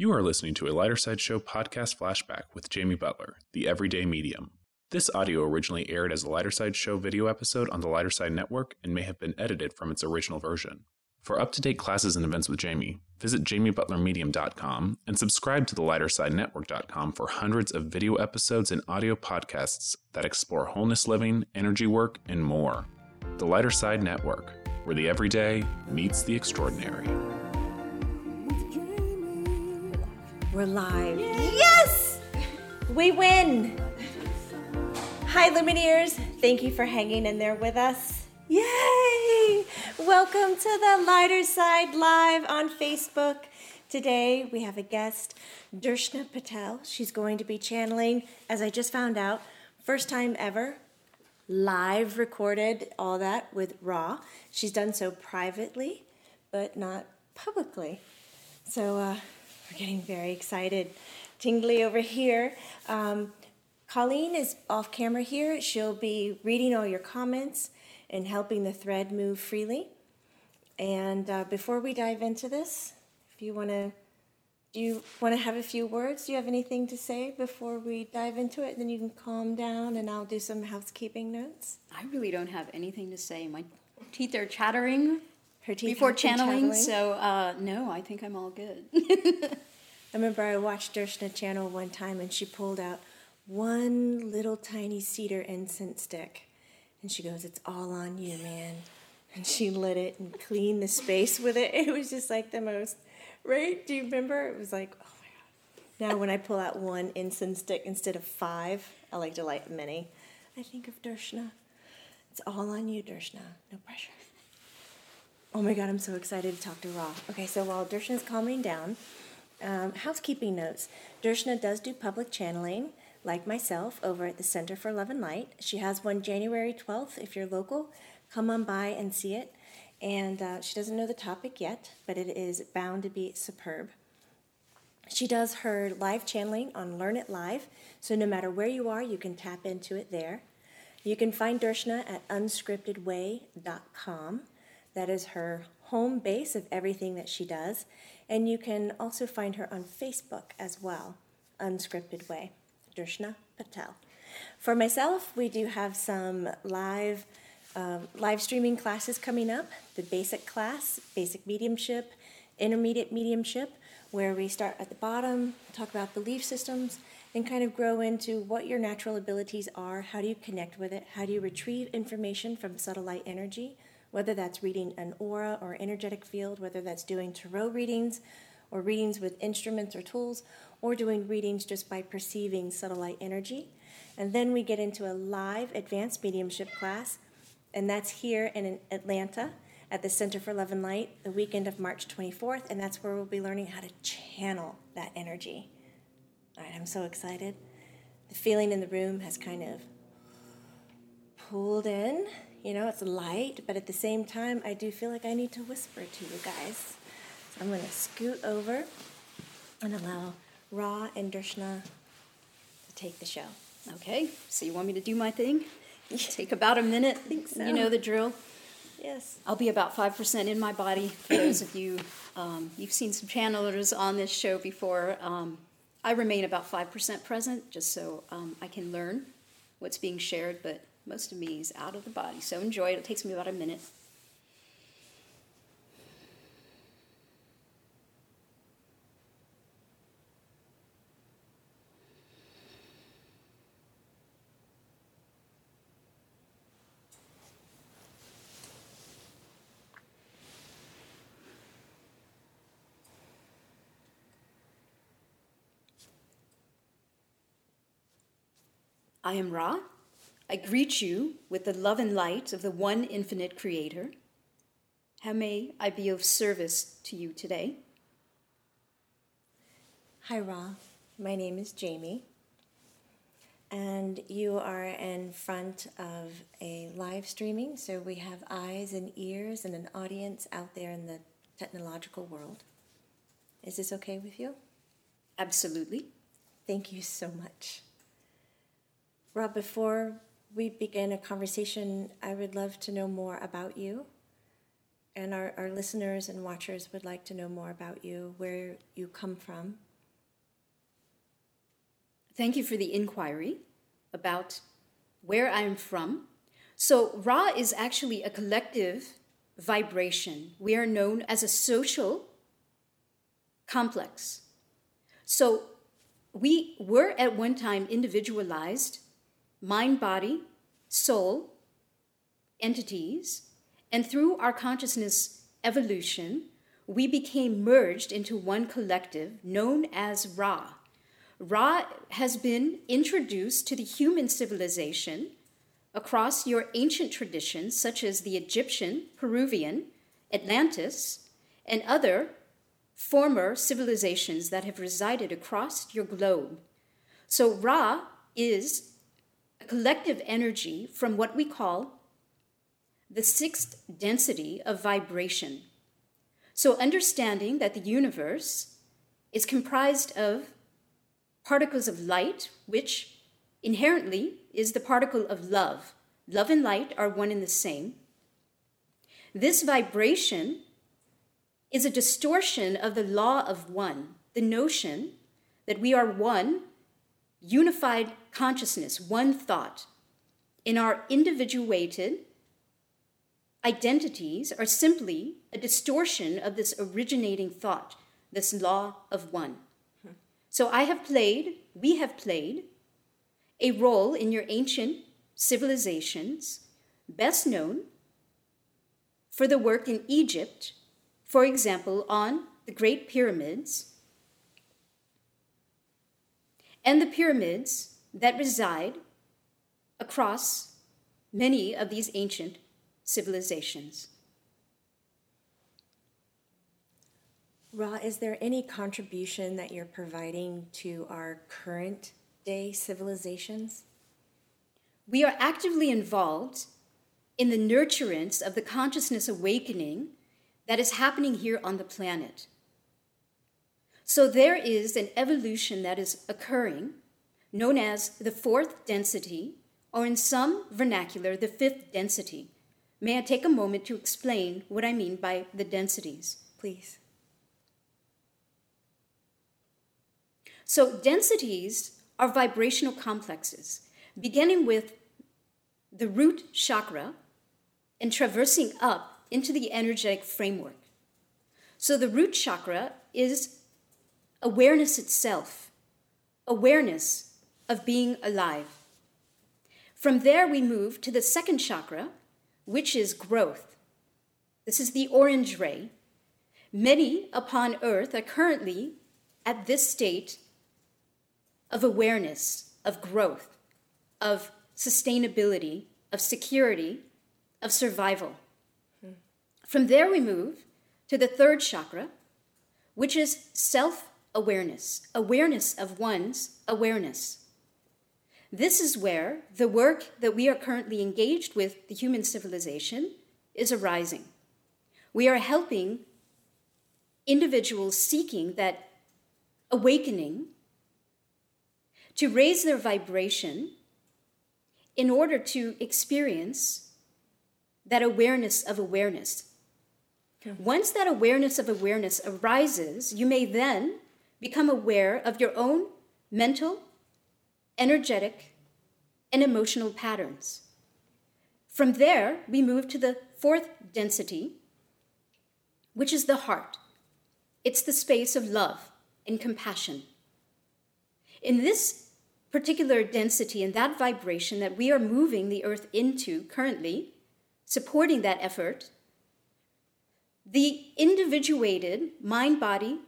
You are listening to a Lighter Side Show podcast flashback with Jamie Butler, the Everyday Medium. This audio originally aired as a Lighter Side Show video episode on the Lighter Side Network and may have been edited from its original version. For up to date classes and events with Jamie, visit jamiebutlermedium.com and subscribe to the lightersidenetwork.com for hundreds of video episodes and audio podcasts that explore wholeness living, energy work, and more. The Lighter Side Network, where the everyday meets the extraordinary. We're live. Yes! We win! Hi, Lumineers. Thank you for hanging in there with us. Yay! Welcome to the Lighter Side Live on Facebook. Today we have a guest, Darshna Patel. She's going to be channeling, as I just found out, first time ever, live recorded, all that with Ra. She's done so privately, but not publicly. So, uh, we're getting very excited. Tingly over here. Um, Colleen is off camera here. She'll be reading all your comments and helping the thread move freely. And uh, before we dive into this, if you want to, do you want to have a few words? Do you have anything to say before we dive into it? Then you can calm down, and I'll do some housekeeping notes. I really don't have anything to say. My teeth are chattering Before have channeling, so uh, no, I think I'm all good. I remember I watched Darshna channel one time and she pulled out one little tiny cedar incense stick. And she goes, It's all on you, man. And she lit it and cleaned the space with it. It was just like the most, right? Do you remember? It was like, oh my God. Now, when I pull out one incense stick instead of five, I like to light many. I think of Darshna. It's all on you, Darshna. No pressure. Oh my God, I'm so excited to talk to Ra. Okay, so while Darshna's calming down, um, housekeeping notes. Darshna does do public channeling, like myself, over at the Center for Love and Light. She has one January 12th. If you're local, come on by and see it. And uh, she doesn't know the topic yet, but it is bound to be superb. She does her live channeling on Learn It Live, so no matter where you are, you can tap into it there. You can find Darshna at unscriptedway.com. That is her home base of everything that she does. And you can also find her on Facebook as well, Unscripted Way, Darshna Patel. For myself, we do have some live um, live streaming classes coming up. The basic class, basic mediumship, intermediate mediumship, where we start at the bottom, talk about belief systems, and kind of grow into what your natural abilities are. How do you connect with it? How do you retrieve information from subtle light energy? Whether that's reading an aura or energetic field, whether that's doing tarot readings or readings with instruments or tools, or doing readings just by perceiving subtle light energy. And then we get into a live advanced mediumship class, and that's here in Atlanta at the Center for Love and Light the weekend of March 24th, and that's where we'll be learning how to channel that energy. All right, I'm so excited. The feeling in the room has kind of pulled in. You know, it's light, but at the same time, I do feel like I need to whisper to you guys. So I'm going to scoot over and allow Ra and Darshna to take the show. okay, so you want me to do my thing? Take about a minute. think so. You know the drill. Yes. I'll be about 5% in my body. For those of you, um, you've seen some channelers on this show before. Um, I remain about 5% present just so um, I can learn what's being shared, but most of me is out of the body. So enjoy it. It takes me about a minute. I am Ra. I greet you with the love and light of the one infinite creator. How may I be of service to you today? Hi, Ra. My name is Jamie. And you are in front of a live streaming, so we have eyes and ears and an audience out there in the technological world. Is this okay with you? Absolutely. Thank you so much. Ra, before we begin a conversation, I would love to know more about you. And our, our listeners and watchers would like to know more about you, where you come from, Thank you for the inquiry about where I'm from. So, Ra is actually a collective vibration. We are known as a social complex. So, we were at one time individualized mind, body, soul entities, and through our consciousness evolution, we became merged into one collective known as Ra. Ra has been introduced to the human civilization across your ancient traditions, such as the Egyptian, Peruvian, Atlantis, and other former civilizations that have resided across your globe. So, Ra is a collective energy from what we call the sixth density of vibration. So, understanding that the universe is comprised of particles of light, which inherently is the particle of love. Love and light are one and the same. This vibration is a distortion of the law of one, the notion that we are one unified consciousness, one thought. In our individuated identities are simply a distortion of this originating thought, this law of one. So I have played, we have played, a role in your ancient civilizations, best known for the work in Egypt, for example, on the Great Pyramids, and the pyramids that reside across many of these ancient civilizations. Ra, is there any contribution that you're providing to our current day civilizations? We are actively involved in the nurturance of the consciousness awakening that is happening here on the planet. So there is an evolution that is occurring, known as the fourth density, or in some vernacular, the fifth density. May I take a moment to explain what I mean by the densities? Please. So, densities are vibrational complexes, beginning with the root chakra and traversing up into the energetic framework. So, the root chakra is awareness itself, awareness of being alive. From there, we move to the second chakra, which is growth. This is the orange ray. Many upon earth are currently at this state of awareness, of growth, of sustainability, of security, of survival. Hmm. From there, we move to the third chakra, which is self awareness, awareness of one's awareness. This is where the work that we are currently engaged with, the human civilization, is arising. We are helping individuals seeking that awakening to raise their vibration in order to experience that awareness of awareness. Once that awareness of awareness arises, you may then become aware of your own mental, energetic, and emotional patterns. From there, we move to the fourth density, which is the heart. It's the space of love and compassion. In this particular density and that vibration that we are moving the earth into currently, supporting that effort, the individuated mind body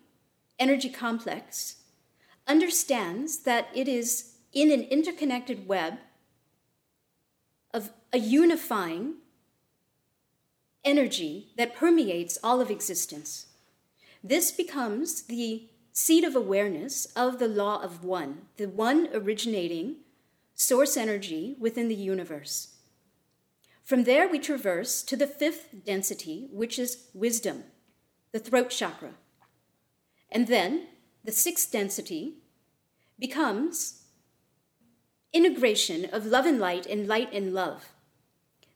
energy complex understands that it is in an interconnected web of a unifying energy that permeates all of existence. This becomes the seat of awareness of the law of one, the one originating source energy within the universe. From there, we traverse to the fifth density, which is wisdom, the throat chakra. And then the sixth density becomes integration of love and light and light and love.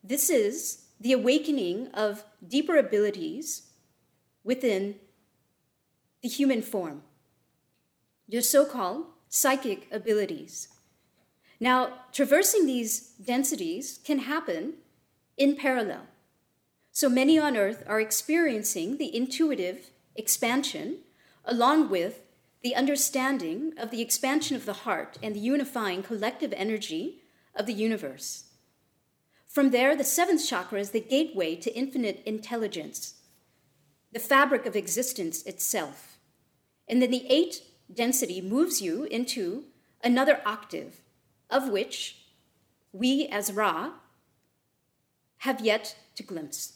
This is the awakening of deeper abilities within the human form, your so called psychic abilities. Now, traversing these densities can happen in parallel. So many on earth are experiencing the intuitive expansion along with the understanding of the expansion of the heart and the unifying collective energy of the universe. From there, the seventh chakra is the gateway to infinite intelligence, the fabric of existence itself. And then the eight density moves you into another octave, of which we as Ra have yet to glimpse.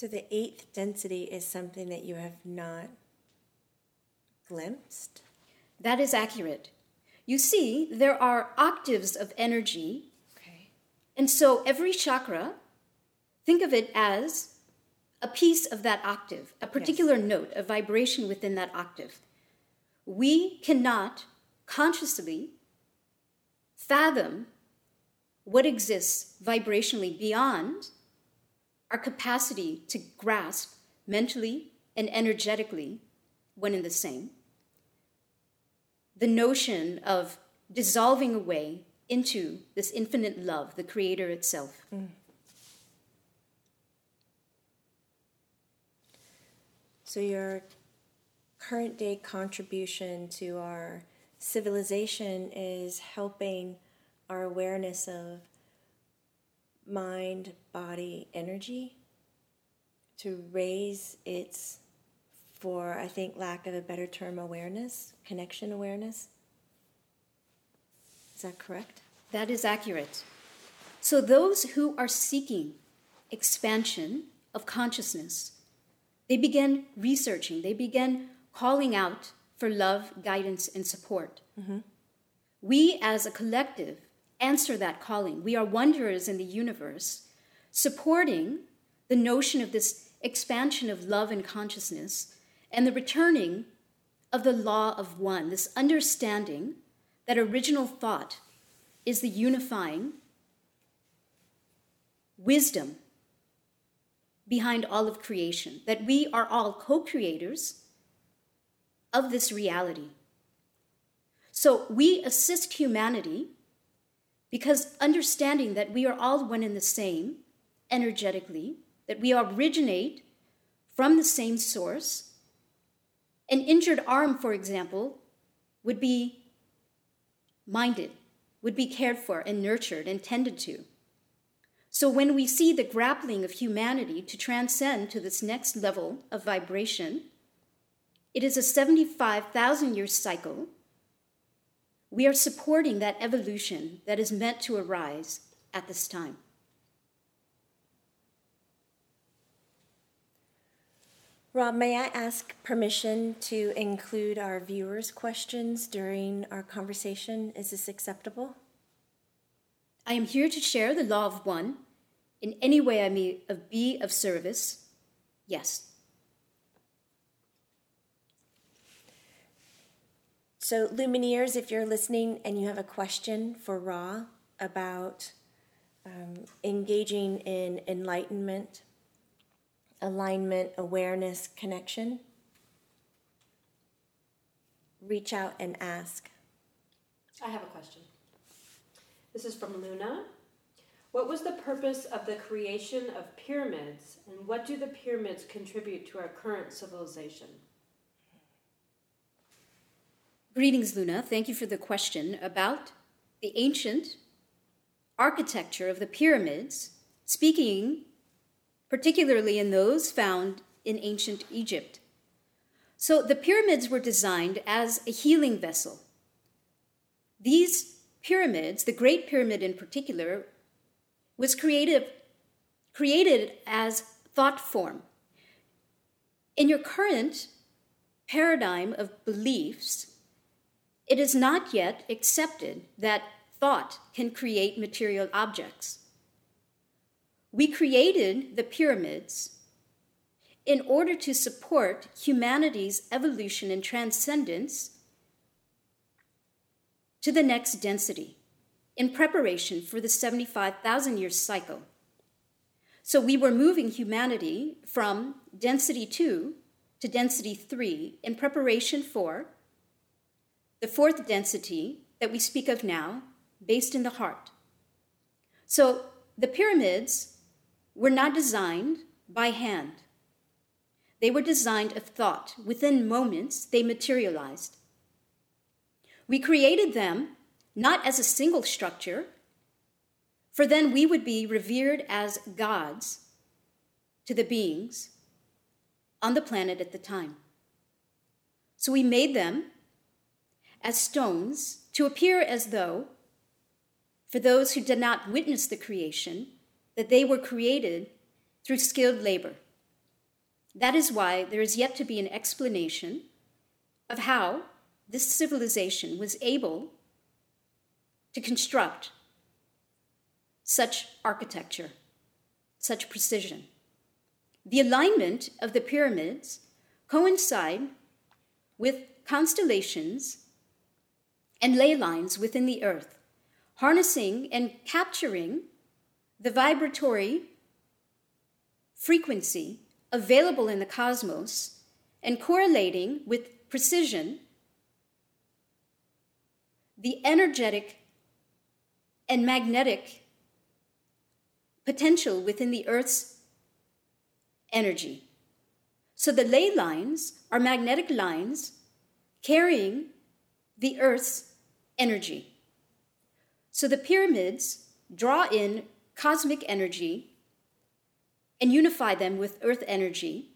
So the eighth density is something that you have not glimpsed? That is accurate. You see, there are octaves of energy. Okay. And so every chakra, think of it as a piece of that octave, a particular yes. note, a vibration within that octave. We cannot consciously fathom what exists vibrationally beyond our capacity to grasp mentally and energetically one and the same. The notion of dissolving away into this infinite love, the Creator itself. Mm. So, your current day contribution to our civilization is helping our awareness of mind body energy to raise its, for I think, lack of a better term, awareness, connection awareness. Is that correct? That is accurate. So, those who are seeking expansion of consciousness, they begin researching, they begin calling out for love, guidance, and support. Mm-hmm. We as a collective answer that calling. We are wanderers in the universe, supporting the notion of this expansion of love and consciousness and the returning of the law of one, this understanding that original thought is the unifying wisdom behind all of creation, that we are all co creators of this reality. So we assist humanity because understanding that we are all one and the same energetically, that we originate from the same source. An injured arm, for example, would be minded, would be cared for and nurtured and tended to. So when we see the grappling of humanity to transcend to this next level of vibration, it is a 75,000 year cycle we are supporting that evolution that is meant to arise at this time. Ra, may I ask permission to include our viewers' questions during our conversation? Is this acceptable? I am here to share the law of one. In any way I may be of service, yes. So, Lumineers, if you're listening and you have a question for Ra about um, engaging in enlightenment, alignment, awareness, connection, reach out and ask. I have a question. This is from Luna. What was the purpose of the creation of pyramids, and what do the pyramids contribute to our current civilization? Greetings, Luna. Thank you for the question about the ancient architecture of the pyramids, speaking particularly in those found in ancient Egypt. So the pyramids were designed as a healing vessel. These pyramids, the Great Pyramid in particular, was created, created as thought form. In your current paradigm of beliefs, it is not yet accepted that thought can create material objects. We created the pyramids in order to support humanity's evolution and transcendence to the next density in preparation for the 75,000 year cycle. So we were moving humanity from density 2 to density 3 in preparation for the fourth density that we speak of now, based in the heart. So the pyramids were not designed by hand. They were designed of thought. Within moments, they materialized. We created them not as a single structure, for then we would be revered as gods to the beings on the planet at the time. So we made them as stones to appear as though, for those who did not witness the creation, that they were created through skilled labor. That is why there is yet to be an explanation of how this civilization was able to construct such architecture, such precision. The alignment of the pyramids coincide with constellations and ley lines within the earth, harnessing and capturing the vibratory frequency available in the cosmos and correlating with precision the energetic and magnetic potential within the Earth's energy. So the ley lines are magnetic lines carrying the Earth's energy. So the pyramids draw in cosmic energy and unify them with Earth energy,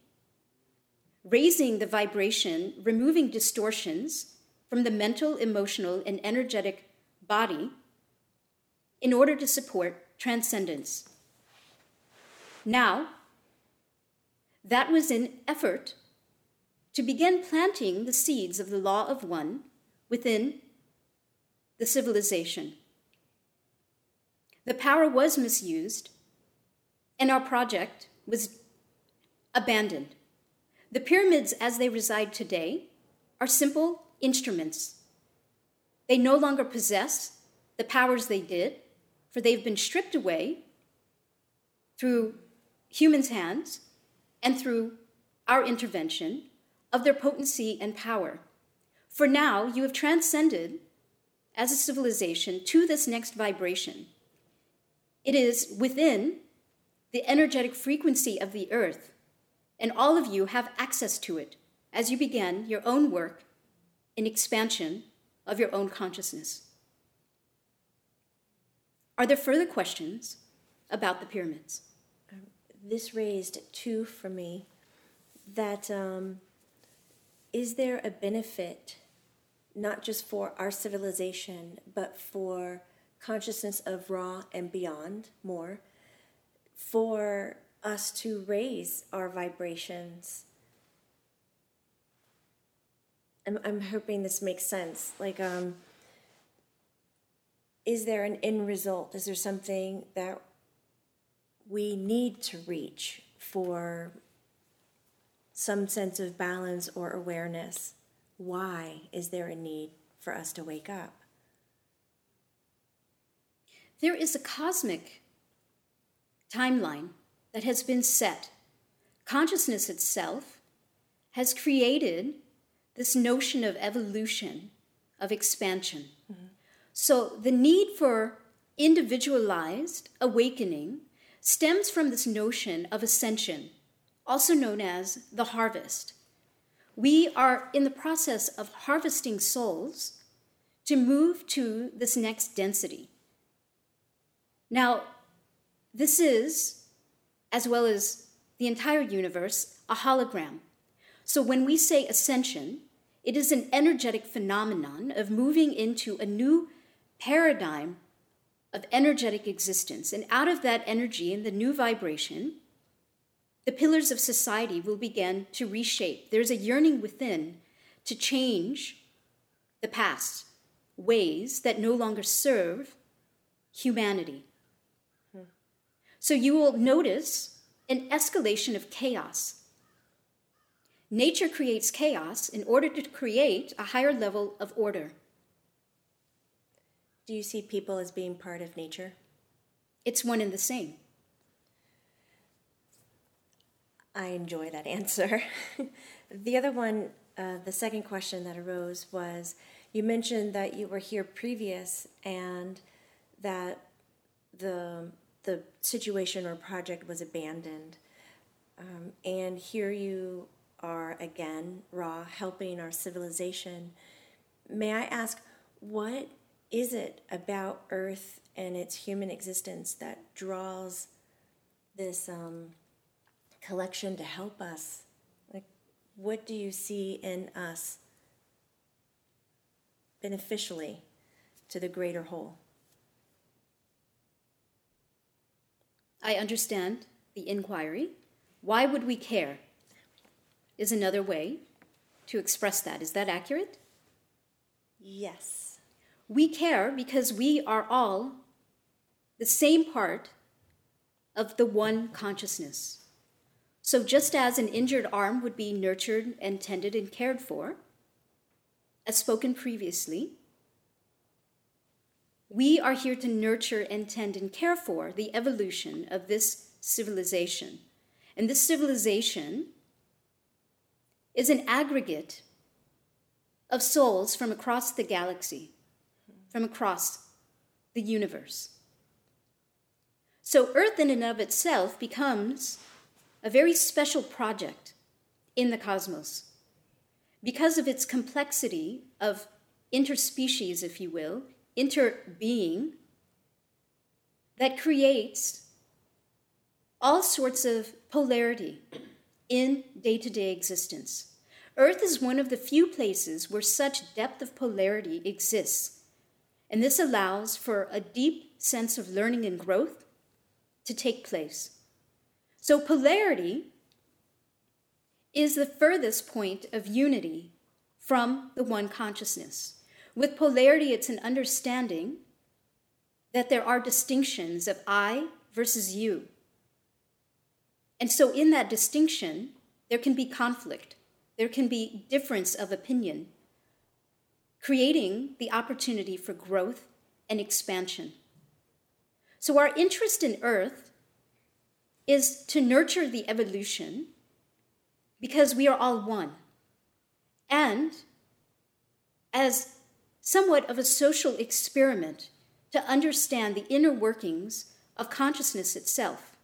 raising the vibration, removing distortions from the mental, emotional, and energetic body in order to support transcendence. Now, that was an effort to begin planting the seeds of the law of one within the civilization. The power was misused, and our project was abandoned. The pyramids, as they reside today, are simple instruments. They no longer possess the powers they did, for they've been stripped away through humans' hands and through our intervention of their potency and power. For now, you have transcended as a civilization to this next vibration. It is within the energetic frequency of the earth, and all of you have access to it as you begin your own work in expansion of your own consciousness. Are there further questions about the pyramids? Um, this raised two for me. That um, is there a benefit, not just for our civilization, but for consciousness of Ra and beyond more, for us to raise our vibrations? I'm, I'm hoping this makes sense. Like, um, is there an end result? Is there something that we need to reach for some sense of balance or awareness? Why is there a need for us to wake up? There is a cosmic timeline that has been set. Consciousness itself has created this notion of evolution, of expansion. Mm-hmm. So the need for individualized awakening stems from this notion of ascension, also known as the harvest. We are in the process of harvesting souls to move to this next density. Now, this is, as well as the entire universe, a hologram. So when we say ascension, it is an energetic phenomenon of moving into a new paradigm of energetic existence. And out of that energy and the new vibration, the pillars of society will begin to reshape. There's a yearning within to change the past ways that no longer serve humanity. Hmm. So you will notice an escalation of chaos. Nature creates chaos in order to create a higher level of order. Do you see people as being part of nature? It's one and the same. I enjoy that answer. the other one, uh, the second question that arose was you mentioned that you were here previous and that the the situation or project was abandoned. Um, and here you are again, Ra, helping our civilization. May I ask, what is it about Earth and its human existence that draws this um, collection to help us? Like, what do you see in us beneficially to the greater whole? I understand the inquiry. Why would we care? Is another way to express that. Is that accurate? Yes. We care because we are all the same part of the one consciousness. So, just as an injured arm would be nurtured and tended and cared for, as spoken previously, we are here to nurture and tend and care for the evolution of this civilization. And this civilization is an aggregate of souls from across the galaxy, from across the universe. So, Earth in and of itself becomes a very special project in the cosmos because of its complexity of interspecies, if you will, interbeing, that creates all sorts of polarity in day to day existence. Earth is one of the few places where such depth of polarity exists, and this allows for a deep sense of learning and growth to take place. So, polarity is the furthest point of unity from the one consciousness. With polarity, it's an understanding that there are distinctions of I versus you. And so, in that distinction, there can be conflict, there can be difference of opinion, creating the opportunity for growth and expansion. So, our interest in Earth is to nurture the evolution because we are all one. And as somewhat of a social experiment to understand the inner workings of consciousness itself.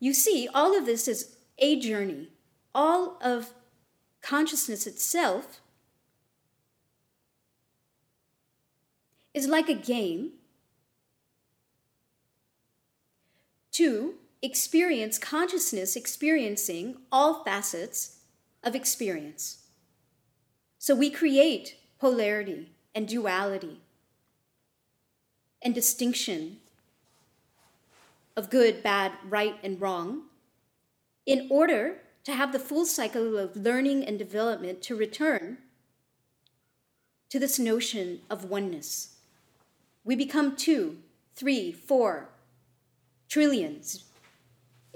You see, all of this is a journey. All of consciousness itself is like a game to experience consciousness experiencing all facets of experience. So we create polarity and duality and distinction of good, bad, right, and wrong in order to have the full cycle of learning and development to return to this notion of oneness. We become two, three, four trillions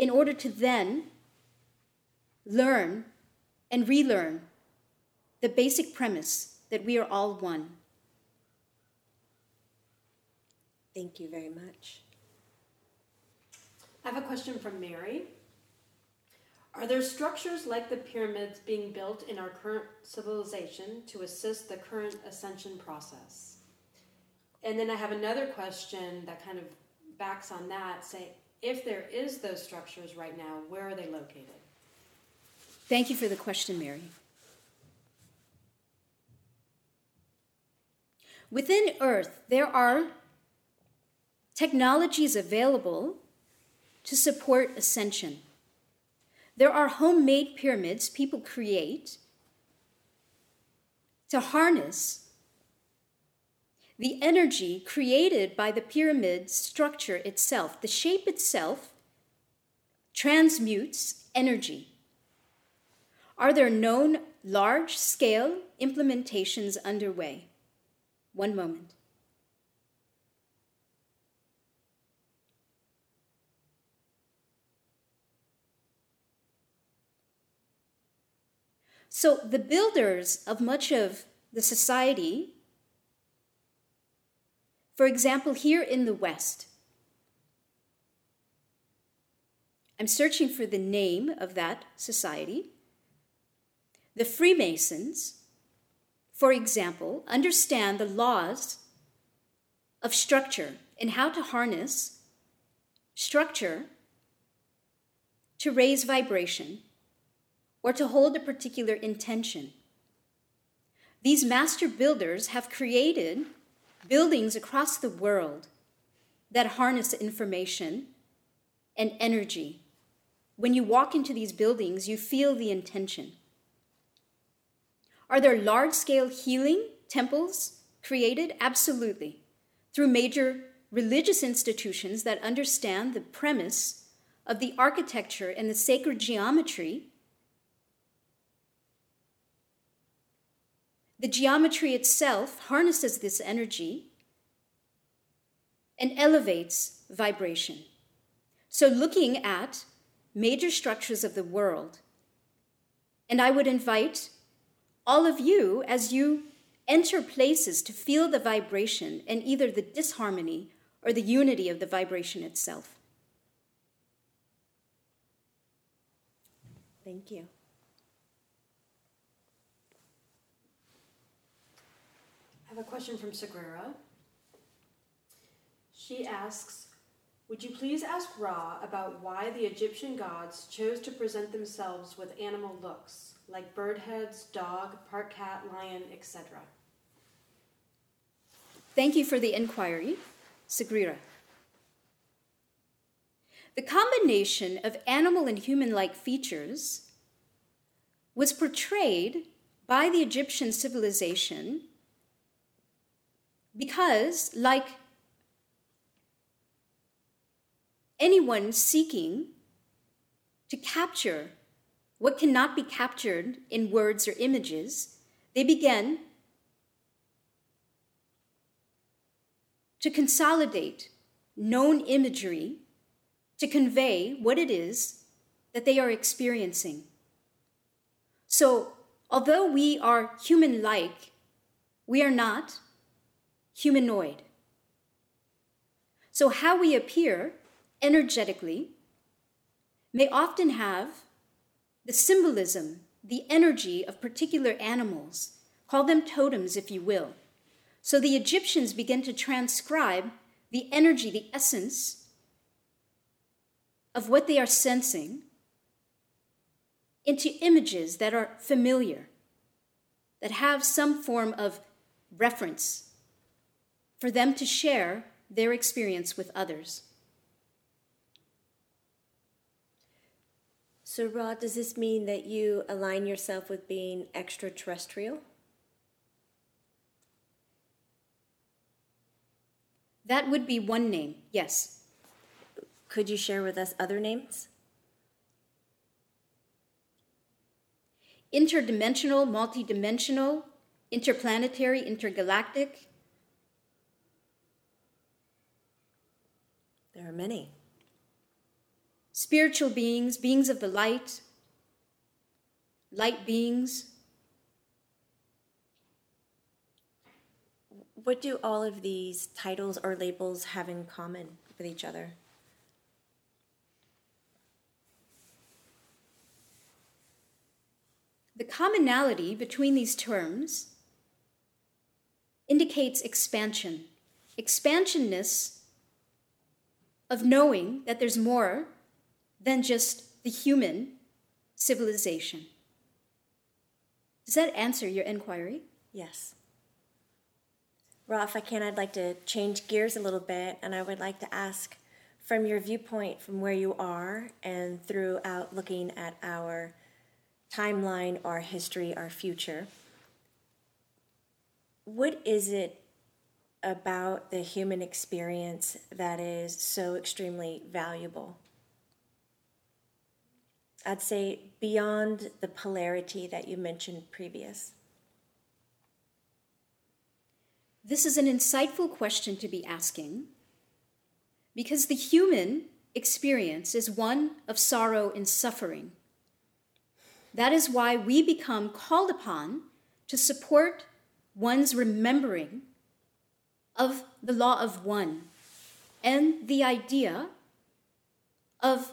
in order to then learn and relearn the basic premise that we are all one. Thank you very much. I have a question from Mary. Are there structures like the pyramids being built in our current civilization to assist the current ascension process? And then I have another question that kind of backs on that. Say, if there is those structures right now, where are they located? Thank you for the question, Mary. Within Earth, there are technologies available to support ascension. There are homemade pyramids people create to harness the energy created by the pyramid structure itself. The shape itself transmutes energy. Are there known large scale implementations underway? One moment. So, the builders of much of the society, for example, here in the West, I'm searching for the name of that society. The Freemasons, for example, understand the laws of structure and how to harness structure to raise vibration or to hold a particular intention. These master builders have created buildings across the world that harness information and energy. When you walk into these buildings, you feel the intention. Are there large scale healing temples created? Absolutely. Through major religious institutions that understand the premise of the architecture and the sacred geometry. The geometry itself harnesses this energy and elevates vibration. So, looking at major structures of the world, and I would invite all of you as you enter places to feel the vibration and either the disharmony or the unity of the vibration itself. Thank you. Have a question from Sagrera. She asks, would you please ask Ra about why the Egyptian gods chose to present themselves with animal looks, like bird heads, dog, part cat, lion, etc.? Thank you for the inquiry, Sagrira. The combination of animal and human like features was portrayed by the Egyptian civilization because, like anyone seeking to capture what cannot be captured in words or images, they begin to consolidate known imagery to convey what it is that they are experiencing. So, although we are human like, we are not humanoid. So, how we appear energetically may often have the symbolism, the energy of particular animals. Call them totems, if you will. So the Egyptians begin to transcribe the energy, the essence of what they are sensing into images that are familiar, that have some form of reference for them to share their experience with others. So, Ra, does this mean that you align yourself with being extraterrestrial? That would be one name, yes. Could you share with us other names? Interdimensional, multidimensional, interplanetary, intergalactic. There are many spiritual beings, beings of the light, light beings. What do all of these titles or labels have in common with each other? The commonality between these terms indicates expansion, expansionness of knowing that there's more than just the human civilization. Does that answer your inquiry? Yes. Ra, if I can, I'd like to change gears a little bit, and I would like to ask from your viewpoint, from where you are, and throughout looking at our timeline, our history, our future, what is it about the human experience that is so extremely valuable? I'd say beyond the polarity that you mentioned previous? This is an insightful question to be asking because the human experience is one of sorrow and suffering. That is why we become called upon to support one's remembering of the law of one and the idea of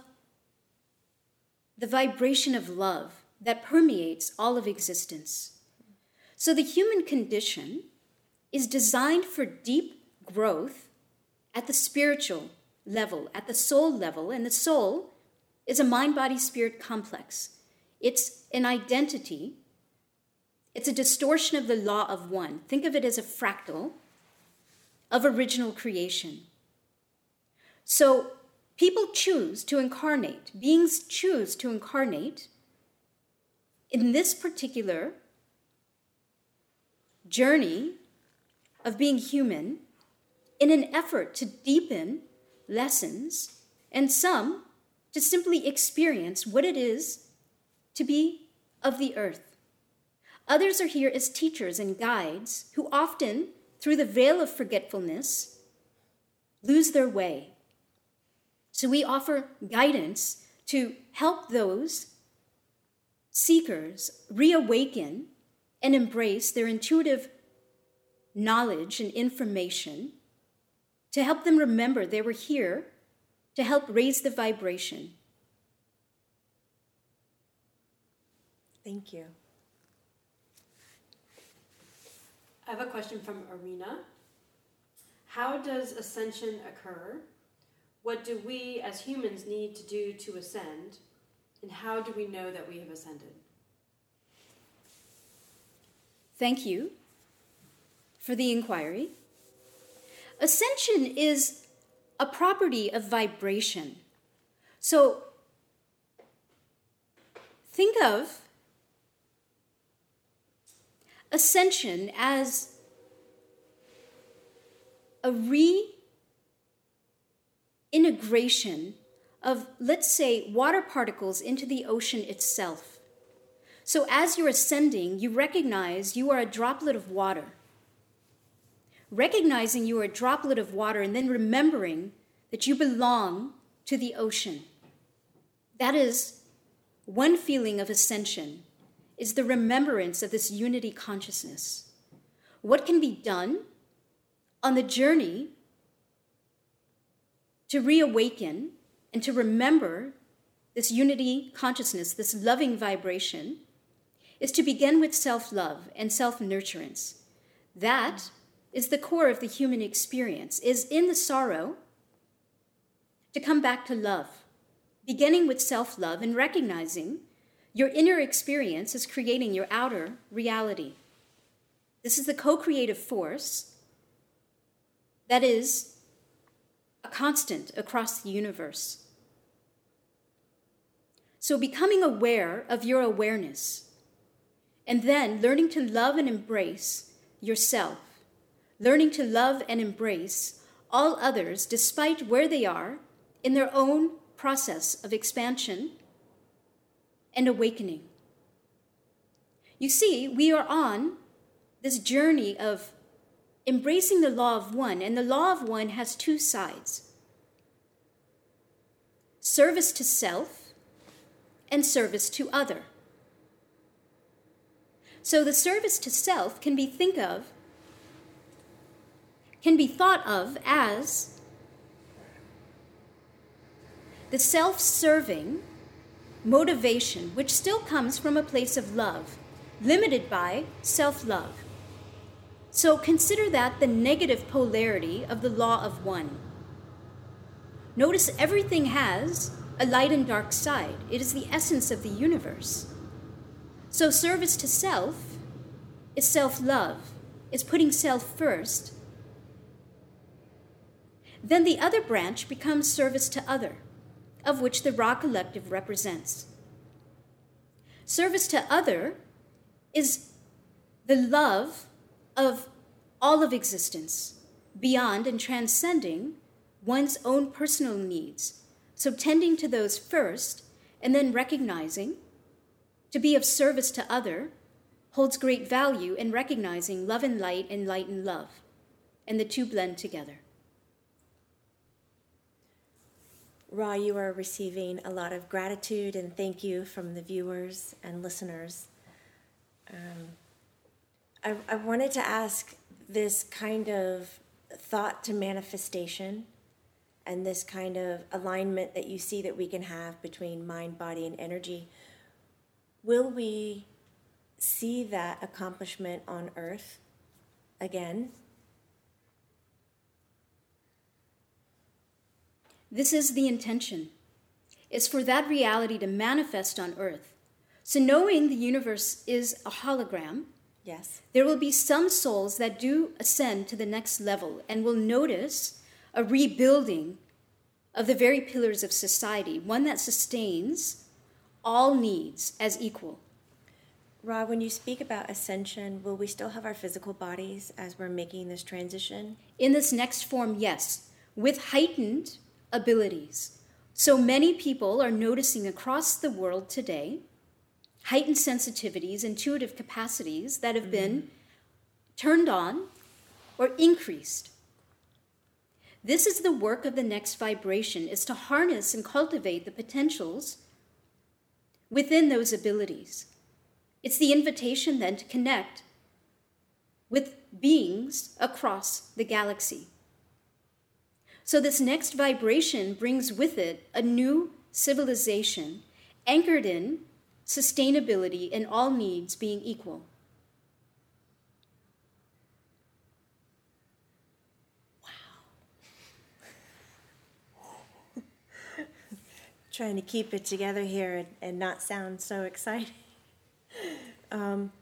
the vibration of love that permeates all of existence. So the human condition is designed for deep growth at the spiritual level, at the soul level, and the soul is a mind body spirit complex. It's an identity, it's a distortion of the law of one. Think of it as a fractal of original creation. So people choose to incarnate, beings choose to incarnate in this particular journey of being human in an effort to deepen lessons and some to simply experience what it is to be of the earth. Others are here as teachers and guides who often, through the veil of forgetfulness, lose their way. So we offer guidance to help those seekers reawaken and embrace their intuitive knowledge and information to help them remember they were here to help raise the vibration. Thank you. I have a question from Arena. How does ascension occur? What do we as humans need to do to ascend? And how do we know that we have ascended? Thank you for the inquiry. Ascension is a property of vibration. So think of ascension as a reintegration of, let's say, water particles into the ocean itself. So as you're ascending, you recognize you are a droplet of water recognizing you are a droplet of water and then remembering that you belong to the ocean. That is one feeling of ascension is the remembrance of this unity consciousness. What can be done on the journey to reawaken and to remember this unity consciousness, this loving vibration, is to begin with self love and self nurturance. That is the core of the human experience, is in the sorrow to come back to love, beginning with self love and recognizing your inner experience is creating your outer reality. This is the co creative force that is a constant across the universe. So, becoming aware of your awareness and then learning to love and embrace yourself learning to love and embrace all others despite where they are in their own process of expansion and awakening. You see, we are on this journey of embracing the law of one, and the law of one has two sides service to self and service to other. So the service to self can be think of can be thought of as the self serving motivation, which still comes from a place of love, limited by self love. So consider that the negative polarity of the law of one. Notice everything has a light and dark side, it is the essence of the universe. So, service to self is self love, is putting self first then the other branch becomes service to other, of which the Ra Collective represents. Service to other is the love of all of existence, beyond and transcending one's own personal needs. So, tending to those first and then recognizing to be of service to other holds great value in recognizing love and light and light and love, and the two blend together. Ra, you are receiving a lot of gratitude and thank you from the viewers and listeners. Um, I, I wanted to ask this kind of thought to manifestation and this kind of alignment that you see that we can have between mind, body, and energy, will we see that accomplishment on earth again? This is the intention. It's for that reality to manifest on earth. So, knowing the universe is a hologram, Yes. there will be some souls that do ascend to the next level and will notice a rebuilding of the very pillars of society, one that sustains all needs as equal. Ra, when you speak about ascension, will we still have our physical bodies as we're making this transition? In this next form, yes, with heightened abilities. So many people are noticing across the world today heightened sensitivities, intuitive capacities that have been mm-hmm. turned on or increased. This is the work of the next vibration is to harness and cultivate the potentials within those abilities. It's the invitation then to connect with beings across the galaxy. So, this next vibration brings with it a new civilization anchored in sustainability and all needs being equal. Wow. Trying to keep it together here and, and not sound so exciting. Um,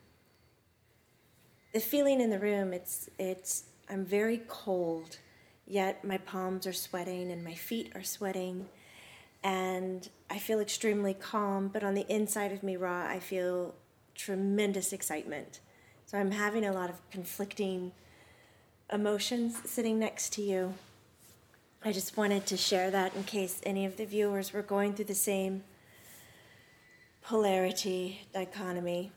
the feeling in the room, it's, it's, I'm very cold, yet my palms are sweating and my feet are sweating. And I feel extremely calm, but on the inside of me, Ra, I feel tremendous excitement. So I'm having a lot of conflicting emotions sitting next to you. I just wanted to share that in case any of the viewers were going through the same polarity dichotomy.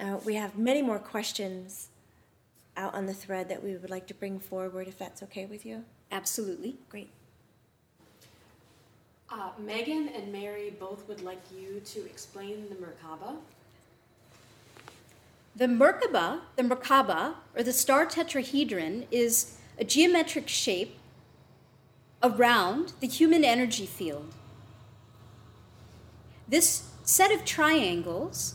Uh, we have many more questions out on the thread that we would like to bring forward, if that's okay with you. Absolutely. Great. Uh, Megan and Mary both would like you to explain the Merkaba. The Merkaba, the Merkaba, or the star tetrahedron, is a geometric shape around the human energy field. This set of triangles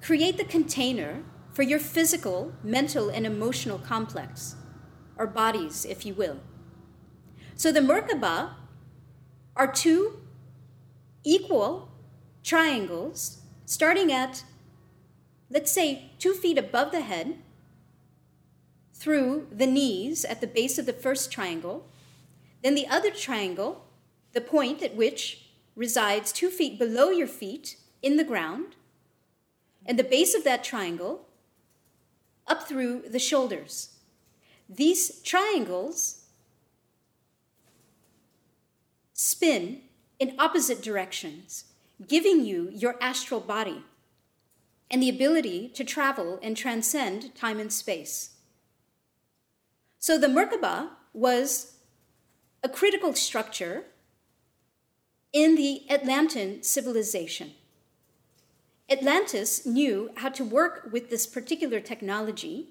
create the container for your physical, mental, and emotional complex, or bodies, if you will. So the Merkaba are two equal triangles starting at, let's say, two feet above the head, through the knees at the base of the first triangle, then the other triangle, the point at which resides two feet below your feet in the ground, and the base of that triangle up through the shoulders. These triangles spin in opposite directions, giving you your astral body and the ability to travel and transcend time and space. So the Merkaba was a critical structure in the Atlantean civilization. Atlantis knew how to work with this particular technology,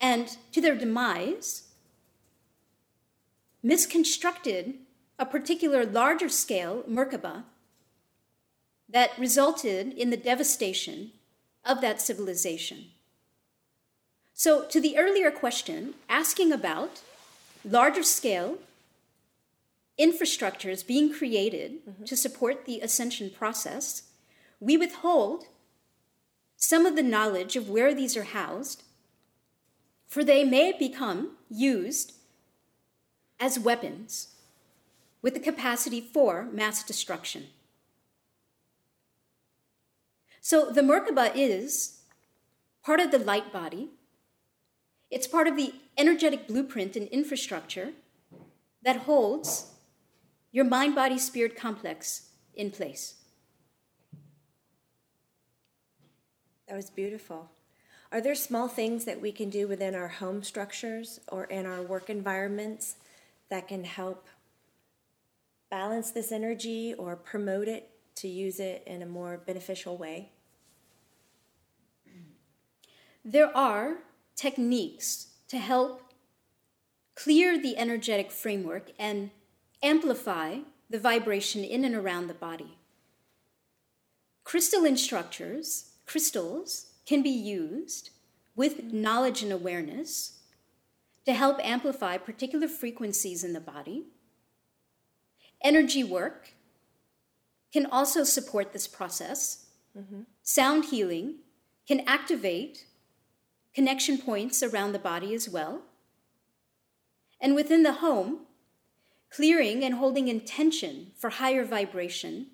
and to their demise, misconstructed a particular larger scale Merkaba that resulted in the devastation of that civilization. So, to the earlier question, asking about larger scale infrastructures being created mm-hmm. to support the ascension process, we withhold some of the knowledge of where these are housed, for they may become used as weapons with the capacity for mass destruction. So the Merkaba is part of the light body. It's part of the energetic blueprint and infrastructure that holds your mind body spirit complex in place. That was beautiful. Are there small things that we can do within our home structures or in our work environments that can help balance this energy or promote it to use it in a more beneficial way? There are techniques to help clear the energetic framework, and amplify the vibration in and around the body. Crystalline structures, crystals, can be used with knowledge and awareness to help amplify particular frequencies in the body. Energy work can also support this process. Mm-hmm. Sound healing can activate connection points around the body as well. And within the home, clearing and holding intention for higher vibration,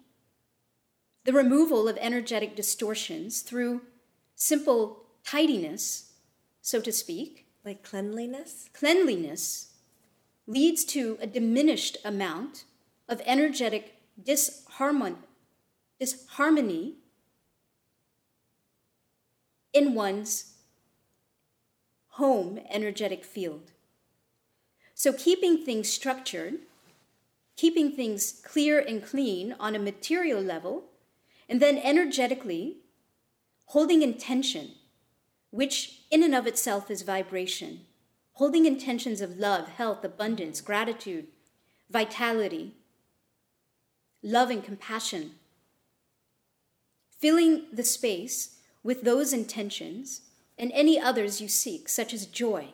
the removal of energetic distortions through simple tidiness, so to speak. Like cleanliness? Cleanliness leads to a diminished amount of energetic disharmon- disharmony in one's home energetic field. So, keeping things structured, keeping things clear and clean on a material level, and then energetically holding intention, which in and of itself is vibration, holding intentions of love, health, abundance, gratitude, vitality, love, and compassion, filling the space with those intentions and any others you seek, such as joy.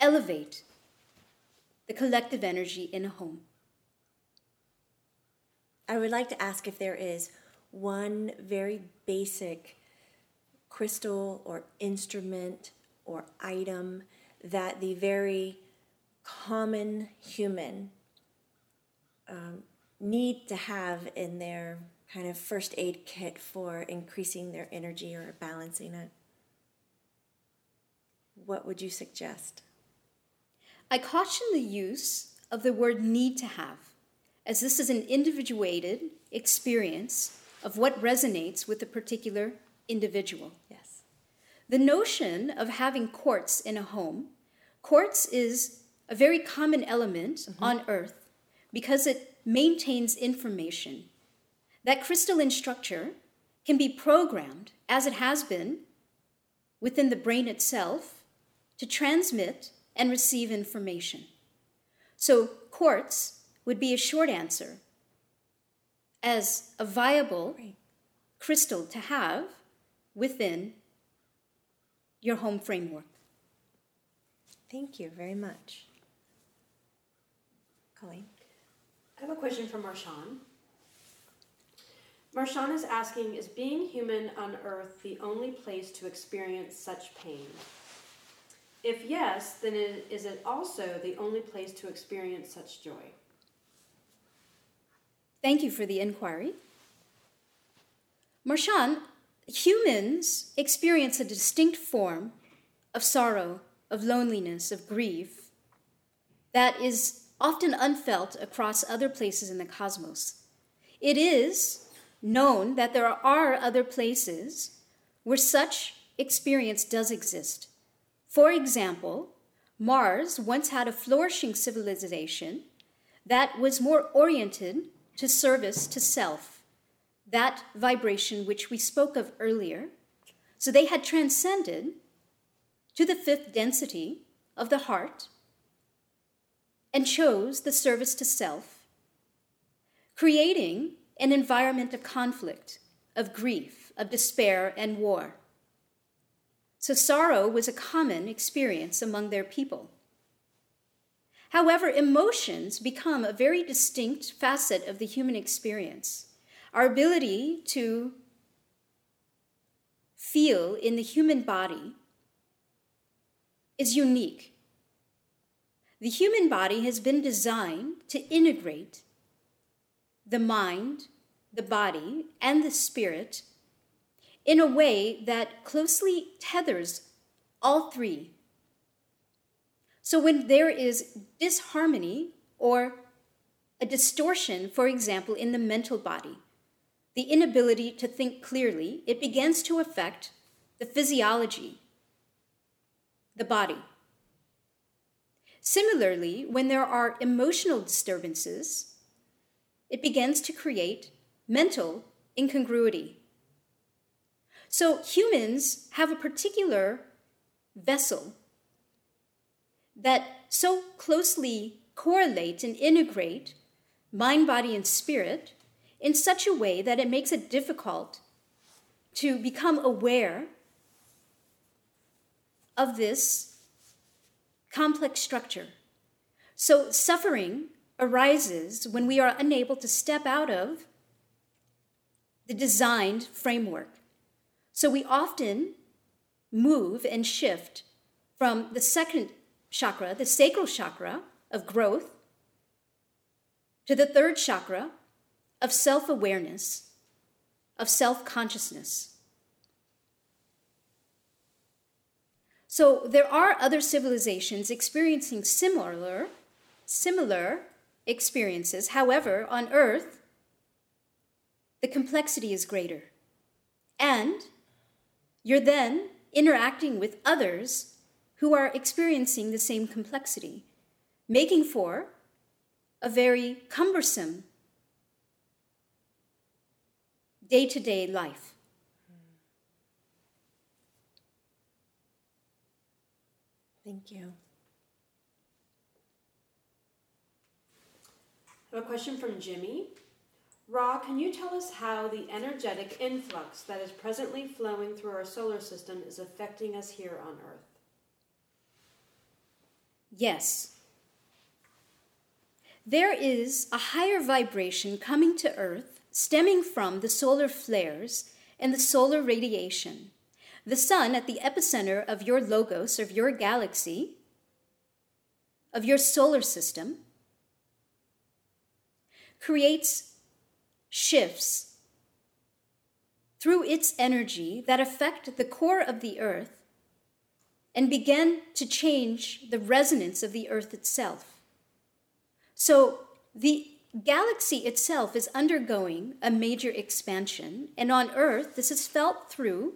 Elevate the collective energy in a home. I would like to ask if there is one very basic crystal or instrument or item that the very common human um, need to have in their kind of first aid kit for increasing their energy or balancing it. What would you suggest? I caution the use of the word need to have, as this is an individuated experience of what resonates with a particular individual. Yes. The notion of having quartz in a home, quartz is a very common element mm-hmm. on earth because it maintains information. That crystalline structure can be programmed, as it has been, within the brain itself to transmit and receive information. So, quartz would be a short answer as a viable right. crystal to have within your home framework. Thank you very much. Colleen? I have a question from Marshawn. Marshawn is asking Is being human on earth the only place to experience such pain? If yes, then is it also the only place to experience such joy? Thank you for the inquiry. Marshawn, humans experience a distinct form of sorrow, of loneliness, of grief that is often unfelt across other places in the cosmos. It is known that there are other places where such experience does exist. For example, Mars once had a flourishing civilization that was more oriented to service to self, that vibration which we spoke of earlier. So they had transcended to the fifth density of the heart and chose the service to self, creating an environment of conflict, of grief, of despair, and war. So sorrow was a common experience among their people. However, emotions become a very distinct facet of the human experience. Our ability to feel in the human body is unique. The human body has been designed to integrate the mind, the body, and the spirit in a way that closely tethers all three. So when there is disharmony or a distortion, for example, in the mental body, the inability to think clearly, it begins to affect the physiology, the body. Similarly, when there are emotional disturbances, it begins to create mental incongruity. So humans have a particular vessel that so closely correlate and integrate mind, body, and spirit in such a way that it makes it difficult to become aware of this complex structure. So, suffering arises when we are unable to step out of the designed framework. So, we often move and shift from the second chakra, the sacral chakra of growth, to the third chakra of self awareness, of self consciousness. So there are other civilizations experiencing similar, similar experiences. However, on Earth, the complexity is greater. And you're then interacting with others who are experiencing the same complexity, making for a very cumbersome day to day life. Thank you. I have a question from Jimmy. Ra, can you tell us how the energetic influx that is presently flowing through our solar system is affecting us here on Earth? Yes. There is a higher vibration coming to Earth stemming from the solar flares and the solar radiation the sun at the epicenter of your logos, of your galaxy, of your solar system, creates shifts through its energy that affect the core of the earth and begin to change the resonance of the earth itself. So the galaxy itself is undergoing a major expansion, and on earth, this is felt through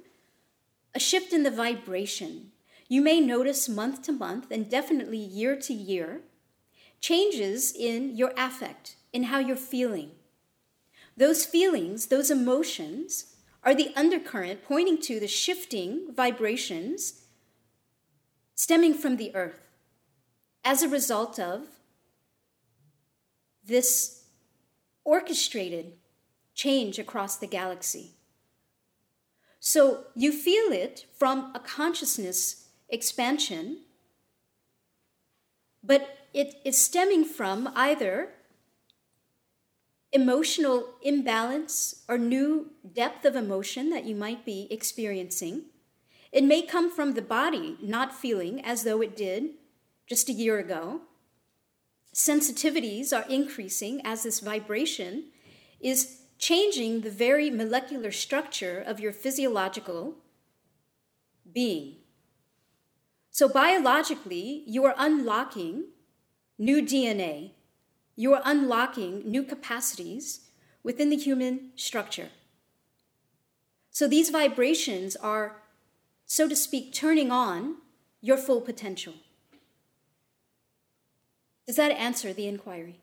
a shift in the vibration. You may notice month to month and definitely year to year changes in your affect, in how you're feeling. Those feelings, those emotions, are the undercurrent pointing to the shifting vibrations stemming from the earth as a result of this orchestrated change across the galaxy. So you feel it from a consciousness expansion, but it is stemming from either emotional imbalance or new depth of emotion that you might be experiencing. It may come from the body not feeling as though it did just a year ago. Sensitivities are increasing as this vibration is changing the very molecular structure of your physiological being. So, biologically, you are unlocking new DNA, you are unlocking new capacities within the human structure. So, these vibrations are, so to speak, turning on your full potential. Does that answer the inquiry?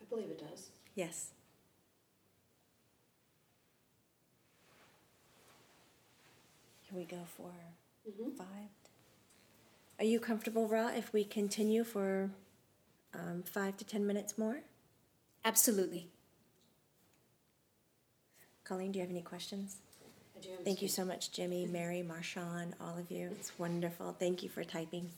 I believe it does. Yes. Here we go for mm-hmm. five? Are you comfortable, Ra, if we continue for um, five to ten minutes more? Absolutely. Colleen, do you have any questions? I do. Thank you so much, Jimmy, Mary, Marshawn, all of you. It's wonderful. Thank you for typing.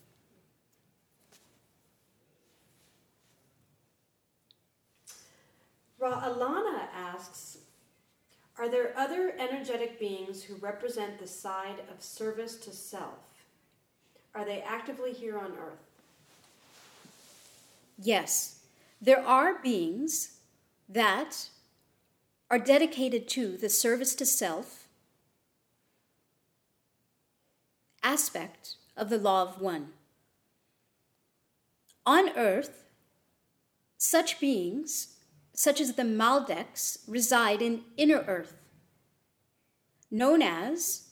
Ra Alana asks, are there other energetic beings who represent the side of service to self? Are they actively here on earth? Yes, there are beings that are dedicated to the service to self aspect of the law of one. On earth, such beings such as the Maldeks, reside in inner earth, known as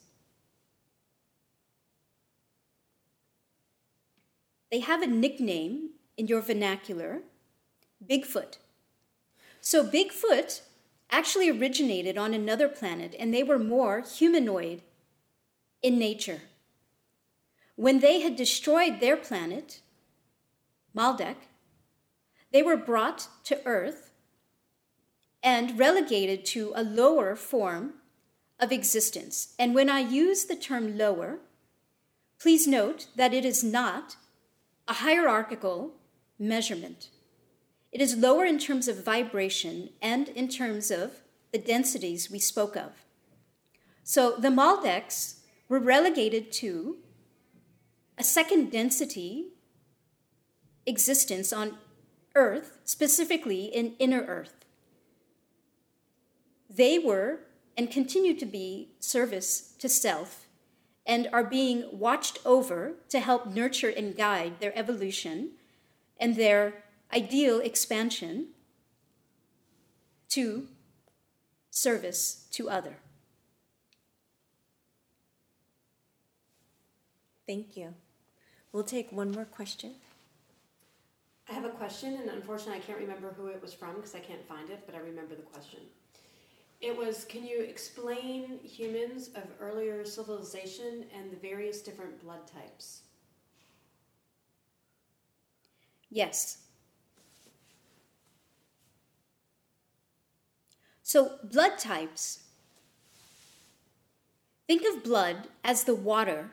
they have a nickname in your vernacular Bigfoot. So, Bigfoot actually originated on another planet and they were more humanoid in nature. When they had destroyed their planet, Maldek, they were brought to Earth and relegated to a lower form of existence. And when I use the term lower, please note that it is not a hierarchical measurement. It is lower in terms of vibration and in terms of the densities we spoke of. So the Maldeks were relegated to a second density existence on Earth, specifically in inner Earth. They were and continue to be service to self and are being watched over to help nurture and guide their evolution and their ideal expansion to service to other. Thank you. We'll take one more question. I have a question, and unfortunately, I can't remember who it was from because I can't find it, but I remember the question. It was Can you explain humans of earlier civilization and the various different blood types? Yes. So, blood types. Think of blood as the water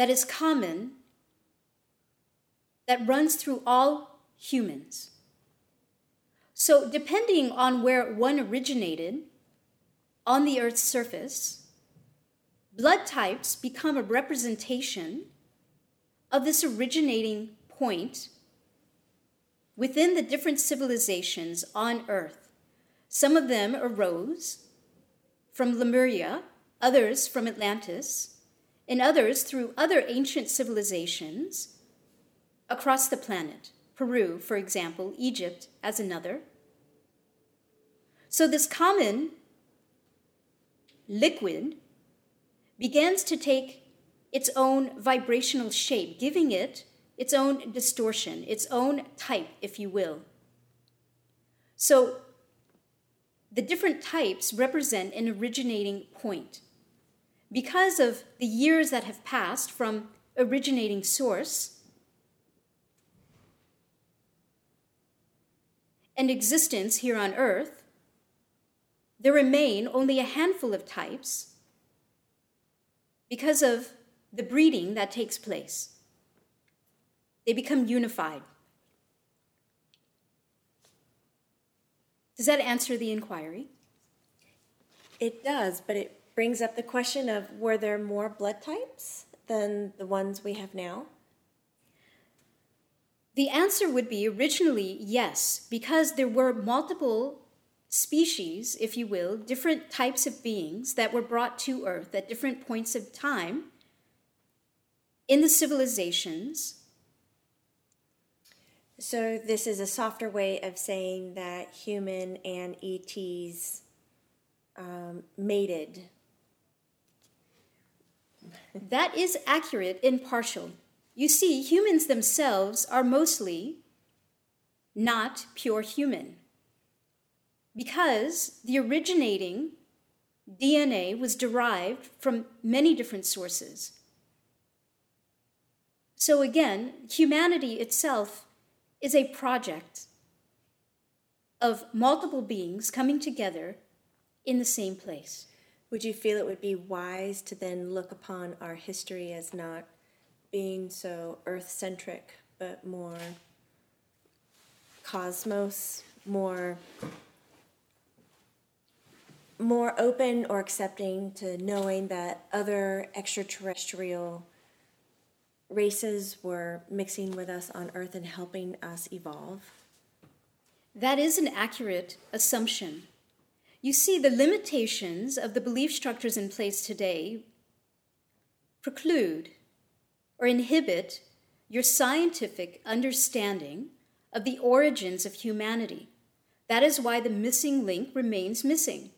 that is common, that runs through all humans. So, depending on where one originated on the Earth's surface, blood types become a representation of this originating point within the different civilizations on Earth. Some of them arose from Lemuria, others from Atlantis, and others through other ancient civilizations across the planet. Peru, for example, Egypt as another. So, this common liquid begins to take its own vibrational shape, giving it its own distortion, its own type, if you will. So, the different types represent an originating point because of the years that have passed from originating source and existence here on earth, there remain only a handful of types because of the breeding that takes place. They become unified. Does that answer the inquiry? It does, but it brings up the question of were there more blood types than the ones we have now? The answer would be originally yes, because there were multiple species, if you will, different types of beings that were brought to Earth at different points of time in the civilizations. So, this is a softer way of saying that human and ETs um, mated that is accurate in partial. You see, humans themselves are mostly not pure human because the originating DNA was derived from many different sources. So, again, humanity itself is a project of multiple beings coming together in the same place. Would you feel it would be wise to then look upon our history as not being so earth centric, but more cosmos, more more open or accepting to knowing that other extraterrestrial races were mixing with us on earth and helping us evolve? That is an accurate assumption. You see, the limitations of the belief structures in place today preclude or inhibit your scientific understanding of the origins of humanity. That is why the missing link remains missing,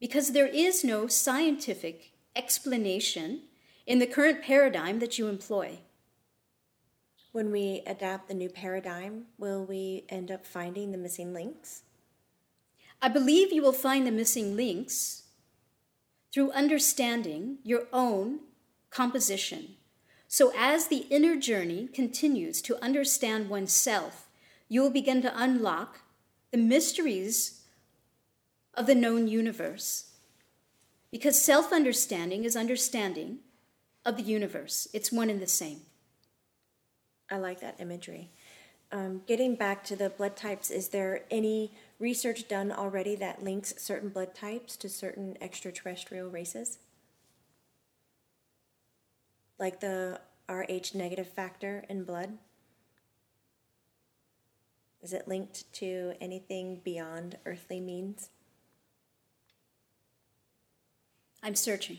because there is no scientific explanation in the current paradigm that you employ. When we adapt the new paradigm, will we end up finding the missing links? I believe you will find the missing links through understanding your own composition. So, as the inner journey continues to understand oneself, you will begin to unlock the mysteries of the known universe. Because self understanding is understanding of the universe, it's one and the same. I like that imagery. Um, getting back to the blood types, is there any research done already that links certain blood types to certain extraterrestrial races? Like the Rh negative factor in blood? Is it linked to anything beyond earthly means? I'm searching.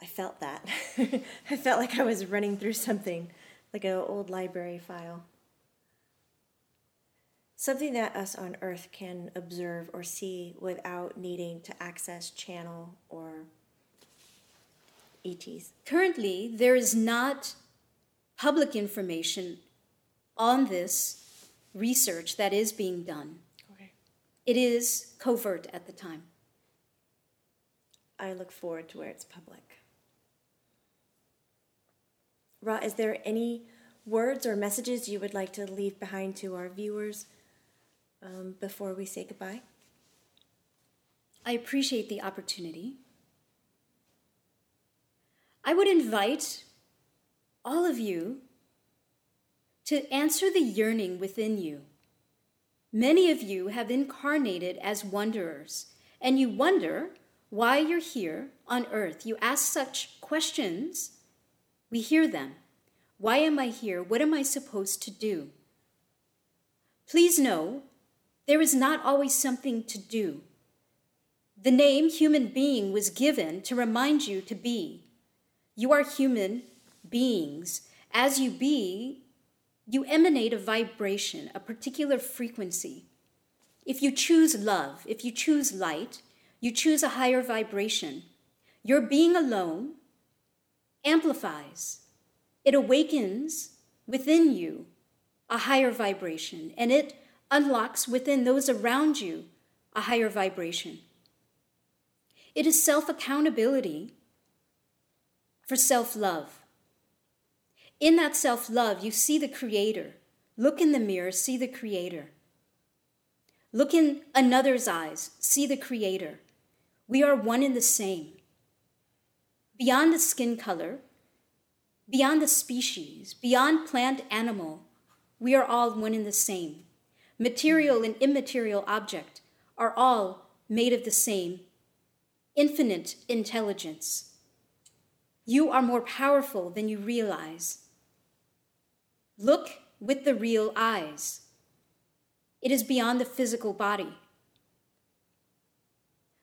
I felt that. I felt like I was running through something, like an old library file. Something that us on Earth can observe or see without needing to access channel or ETs. Currently, there is not public information on this research that is being done. Okay. It is covert at the time. I look forward to where it's public. Ra, is there any words or messages you would like to leave behind to our viewers um, before we say goodbye? I appreciate the opportunity. I would invite all of you to answer the yearning within you. Many of you have incarnated as wanderers, and you wonder why you're here on earth. You ask such questions, we hear them. Why am I here? What am I supposed to do? Please know there is not always something to do. The name human being was given to remind you to be. You are human beings. As you be, you emanate a vibration, a particular frequency. If you choose love, if you choose light, you choose a higher vibration. Your being alone amplifies, it awakens within you a higher vibration, and it unlocks within those around you a higher vibration. It is self accountability for self love. In that self love, you see the Creator. Look in the mirror, see the Creator. Look in another's eyes, see the Creator. We are one and the same. Beyond the skin color, beyond the species, beyond plant animal, we are all one and the same. Material and immaterial object are all made of the same infinite intelligence. You are more powerful than you realize. Look with the real eyes. It is beyond the physical body.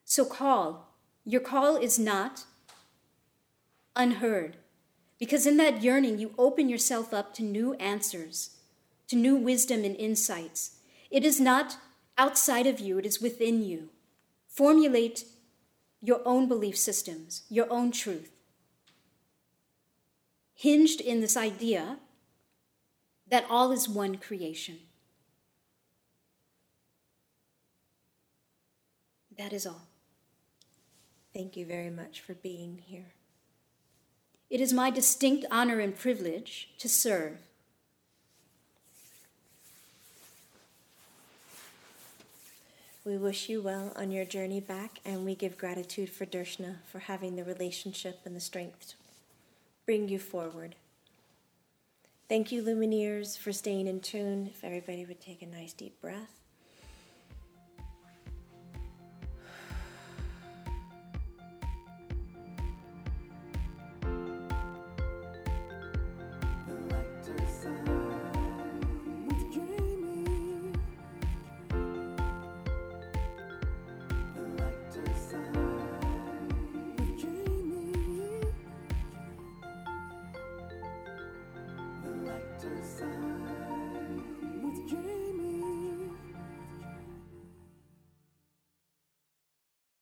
So call. Your call is not unheard. Because in that yearning, you open yourself up to new answers, to new wisdom and insights. It is not outside of you, it is within you. Formulate your own belief systems, your own truth. Hinged in this idea that all is one creation. That is all. Thank you very much for being here. It is my distinct honor and privilege to serve. We wish you well on your journey back, and we give gratitude for Darshna for having the relationship and the strength to bring you forward. Thank you, Lumineers, for staying in tune. If everybody would take a nice deep breath.